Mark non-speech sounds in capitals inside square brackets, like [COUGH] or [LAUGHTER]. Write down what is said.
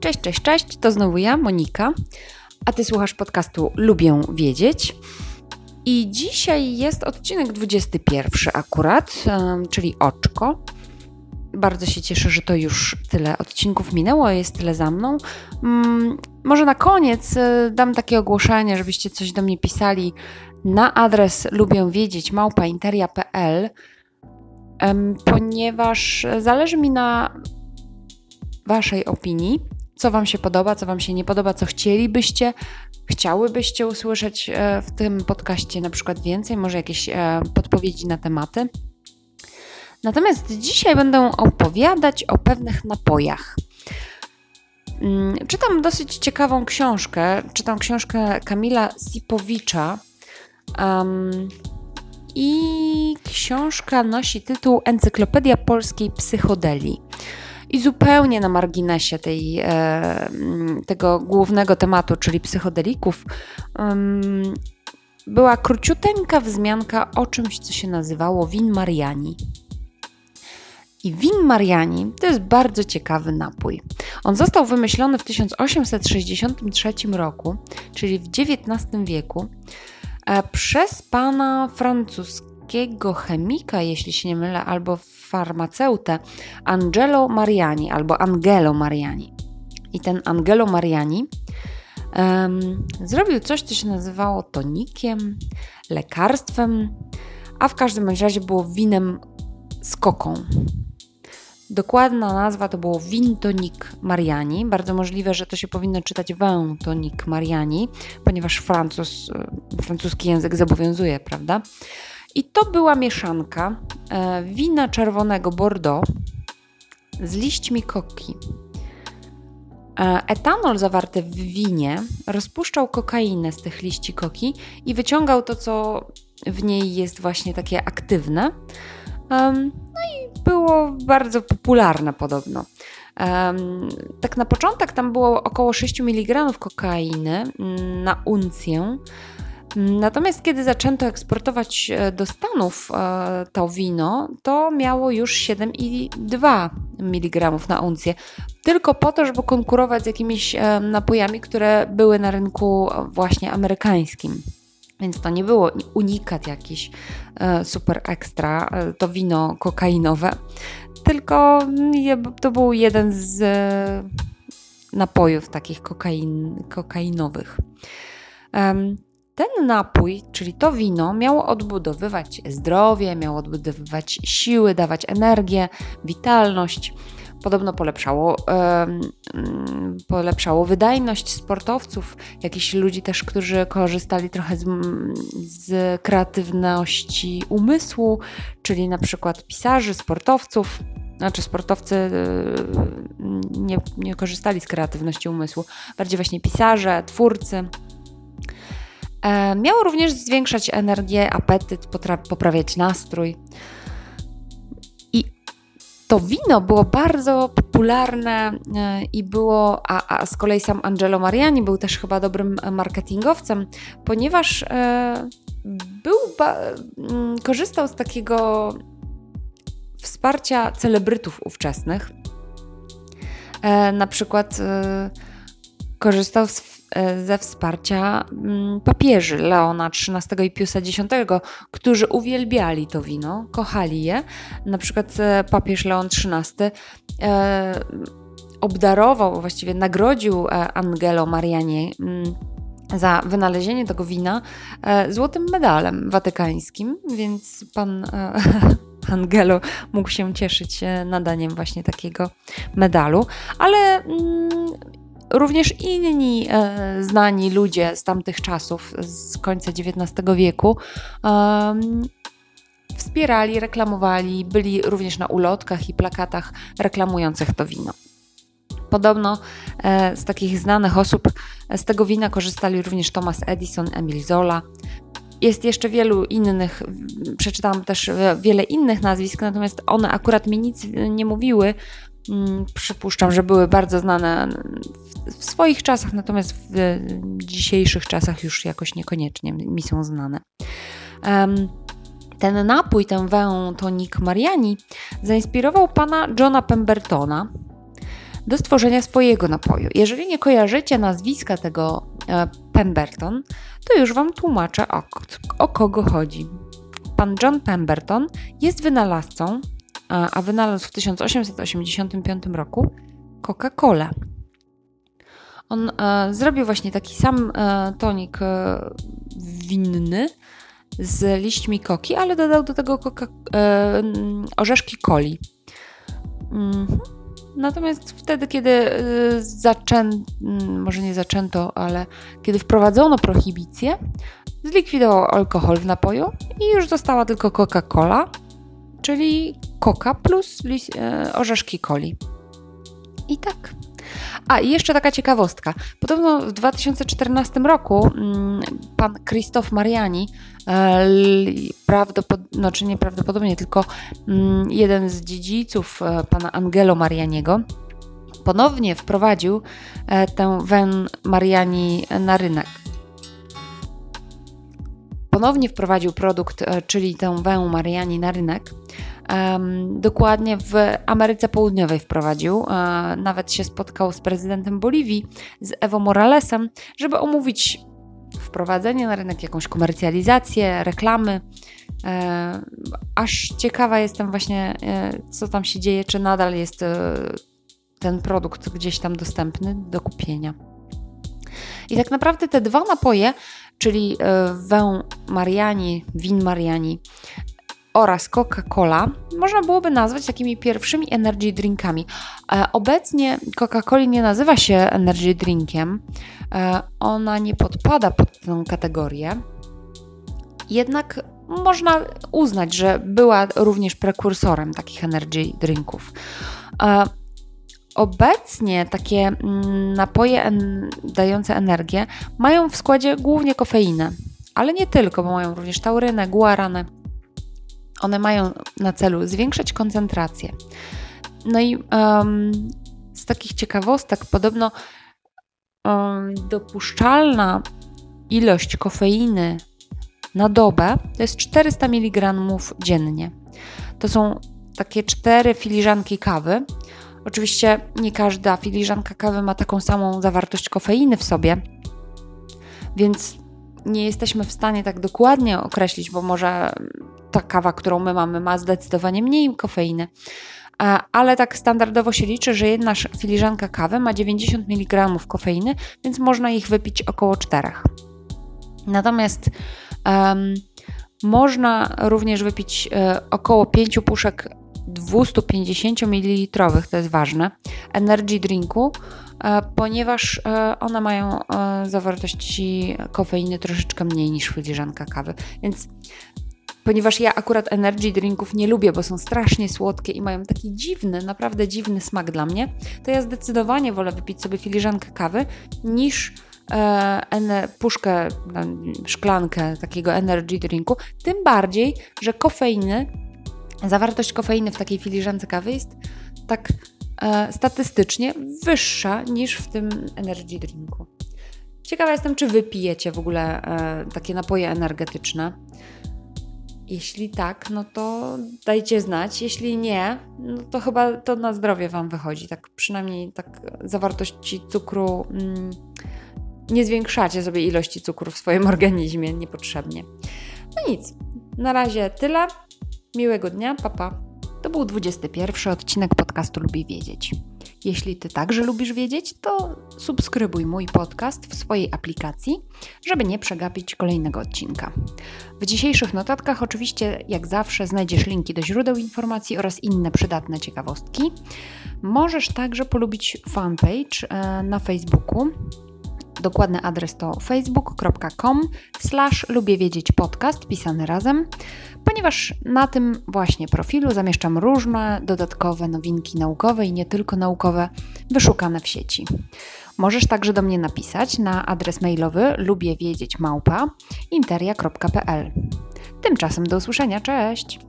Cześć, cześć, cześć, to znowu ja, Monika, a ty słuchasz podcastu Lubię Wiedzieć. I dzisiaj jest odcinek 21 akurat, czyli oczko. Bardzo się cieszę, że to już tyle odcinków minęło, jest tyle za mną. Mm, może na koniec e, dam takie ogłoszenie, żebyście coś do mnie pisali na adres lubię wiedzieć małpainteria.pl, ponieważ zależy mi na Waszej opinii co Wam się podoba, co Wam się nie podoba, co chcielibyście, chciałybyście usłyszeć e, w tym podcaście na przykład więcej, może jakieś e, podpowiedzi na tematy. Natomiast dzisiaj będę opowiadać o pewnych napojach. Mm, czytam dosyć ciekawą książkę. Czytam książkę Kamila Sipowicza. Um, I książka nosi tytuł Encyklopedia Polskiej Psychodelii. I zupełnie na marginesie tej, e, tego głównego tematu, czyli psychodelików, była króciuteńka wzmianka o czymś, co się nazywało win Mariani. I win Mariani to jest bardzo ciekawy napój. On został wymyślony w 1863 roku, czyli w XIX wieku, e, przez pana francuskiego niemieckiego chemika, jeśli się nie mylę, albo farmaceutę Angelo Mariani albo Angelo Mariani. I ten Angelo Mariani um, zrobił coś, co się nazywało tonikiem, lekarstwem, a w każdym razie było winem z koką. Dokładna nazwa to było Vin Tonic Mariani. Bardzo możliwe, że to się powinno czytać Vin Tonic Mariani, ponieważ francuz, e, francuski język zobowiązuje, prawda? I to była mieszanka e, wina czerwonego Bordeaux z liśćmi koki. E, etanol zawarty w winie rozpuszczał kokainę z tych liści koki i wyciągał to, co w niej jest właśnie takie aktywne. No i było bardzo popularne podobno. Tak na początek tam było około 6 mg kokainy mm, na uncję. Natomiast kiedy zaczęto eksportować e, do Stanów e, to wino, to miało już 7,2 mg na uncję. Tylko po to, żeby konkurować z jakimiś e, napojami, które były na rynku właśnie amerykańskim. Więc to nie było unikat jakiś super ekstra, to wino kokainowe, tylko to był jeden z napojów takich kokain, kokainowych. Ten napój, czyli to wino, miało odbudowywać zdrowie, miało odbudowywać siły, dawać energię, witalność. Podobno polepszało, yy, polepszało wydajność sportowców, jakichś ludzi też, którzy korzystali trochę z, z kreatywności umysłu, czyli na przykład pisarzy, sportowców. Znaczy, sportowcy yy, nie, nie korzystali z kreatywności umysłu, bardziej właśnie pisarze, twórcy. E, miało również zwiększać energię, apetyt, poprawiać nastrój. I to wino było bardzo popularne e, i było, a, a z kolei sam Angelo Mariani był też chyba dobrym marketingowcem, ponieważ e, był, mm, korzystał z takiego wsparcia celebrytów ówczesnych. Na przykład korzystał z E, ze wsparcia mm, papieży Leona XIII i Piusa X, którzy uwielbiali to wino, kochali je. Na przykład e, papież Leon XIII e, obdarował, właściwie nagrodził Angelo Mariani mm, za wynalezienie tego wina złotym medalem watykańskim, więc pan [LAUGHS] Angelo mógł się cieszyć nadaniem właśnie takiego medalu. Ale mm, Również inni e, znani ludzie z tamtych czasów, z końca XIX wieku, e, wspierali, reklamowali, byli również na ulotkach i plakatach reklamujących to wino. Podobno e, z takich znanych osób z tego wina korzystali również Thomas Edison, Emil Zola. Jest jeszcze wielu innych, przeczytałam też wiele innych nazwisk, natomiast one akurat mi nic nie mówiły, przypuszczam, że były bardzo znane w swoich czasach, natomiast w dzisiejszych czasach już jakoś niekoniecznie mi są znane. Ten napój, ten Vin Tonic Mariani, zainspirował pana Johna Pembertona. do stworzenia swojego napoju. Jeżeli nie kojarzycie nazwiska tego e, Pemberton, to już Wam tłumaczę o, o kogo chodzi. Pan John Pemberton jest wynalazcą, a wynalazł w 1885 roku Coca-Cola. On e, zrobił właśnie taki sam e, tonik e, winny z liśćmi koki, ale dodał do tego e, orzeszki coli. Mm. Natomiast wtedy, kiedy e, zaczęto, mm, może nie zaczęto, ale kiedy wprowadzono prohibicję, zlikwidował alkohol w napoju i już została tylko Coca-Cola, czyli coca plus e, orzeszki coli. I tak. A i jeszcze taka ciekawostka. Podobno w 2014 roku mm, pan Krzysztof Mariani, e, prawdopodobnie, znaczy nieprawdopodobnie, tylko mm, jeden z dziedziców e, pana Angelo Marianiego, ponownie wprowadził tę wen Mariani na rynek ponownie wprowadził produkt, czyli tę wę Mariani na rynek dokładnie w Ameryce Południowej wprowadził. E, nawet się spotkał z prezydentem Boliwii, z Evo Moralesem, żeby omówić wprowadzenie na rynek, jakąś komercjalizację, reklamy. E, aż ciekawa jestem właśnie, e, co tam się dzieje, czy nadal jest e, ten produkt gdzieś tam dostępny do kupienia. I tak naprawdę te dwa napoje, czyli e, wę Mariani, win Mariani oraz Coca-Cola można byłoby nazwać takimi pierwszymi energy drinkami. E, obecnie Coca-Coli nie nazywa się energy drinkiem, e, ona nie podpada pod tę kategorię. Jednak można uznać, że była również prekursorem takich energy drinków. Obecnie takie mm, napoje dające energię mają w składzie głównie kofeinę, ale nie tylko, bo mają również taurynę, guaranę one mają na celu zwiększać koncentrację. No i um, z takich ciekawostek, podobno um, dopuszczalna ilość kofeiny na dobę to jest 400 mg dziennie. To są takie cztery filiżanki kawy. Oczywiście nie każda filiżanka kawy ma taką samą zawartość kofeiny w sobie, więc nie jesteśmy w stanie tak dokładnie określić, bo może ta kawa, którą my mamy, ma zdecydowanie mniej kofeiny. Ale tak standardowo się liczy, że jedna filiżanka kawy ma 90 mg kofeiny, więc można ich wypić około 4. Natomiast um, można również wypić e, około 5 puszek 250 ml, to jest ważne, energy drinku, e, ponieważ e, one mają e, zawartości kofeiny troszeczkę mniej niż filiżanka kawy. Więc ponieważ ja akurat energy drinków nie lubię, bo są strasznie słodkie i mają taki dziwny, naprawdę dziwny smak dla mnie, to ja zdecydowanie wolę wypić sobie filiżankę kawy niż puszkę, szklankę takiego energy drinku. Tym bardziej, że kofeiny, zawartość kofeiny w takiej filiżance kawy jest tak e, statystycznie wyższa niż w tym energy drinku. Ciekawa jestem, czy wypijecie w ogóle e, takie napoje energetyczne. Jeśli tak, no to dajcie znać. Jeśli nie, no to chyba to na zdrowie Wam wychodzi. Tak przynajmniej tak zawartości cukru. Mm, nie zwiększacie sobie ilości cukru w swoim [LAUGHS] organizmie niepotrzebnie. No nic, na razie tyle. Miłego dnia, papa. Pa. To był 21 odcinek podcastu Lubi Wiedzieć. Jeśli Ty także lubisz wiedzieć, to subskrybuj mój podcast w swojej aplikacji, żeby nie przegapić kolejnego odcinka. W dzisiejszych notatkach oczywiście, jak zawsze, znajdziesz linki do źródeł informacji oraz inne przydatne ciekawostki. Możesz także polubić fanpage e, na Facebooku Dokładny adres to facebook.com slash lubię wiedzieć podcast pisany razem, ponieważ na tym właśnie profilu zamieszczam różne dodatkowe nowinki naukowe i nie tylko naukowe wyszukane w sieci. Możesz także do mnie napisać na adres mailowy lubię wiedzieć małpa interia.pl. Tymczasem do usłyszenia, cześć!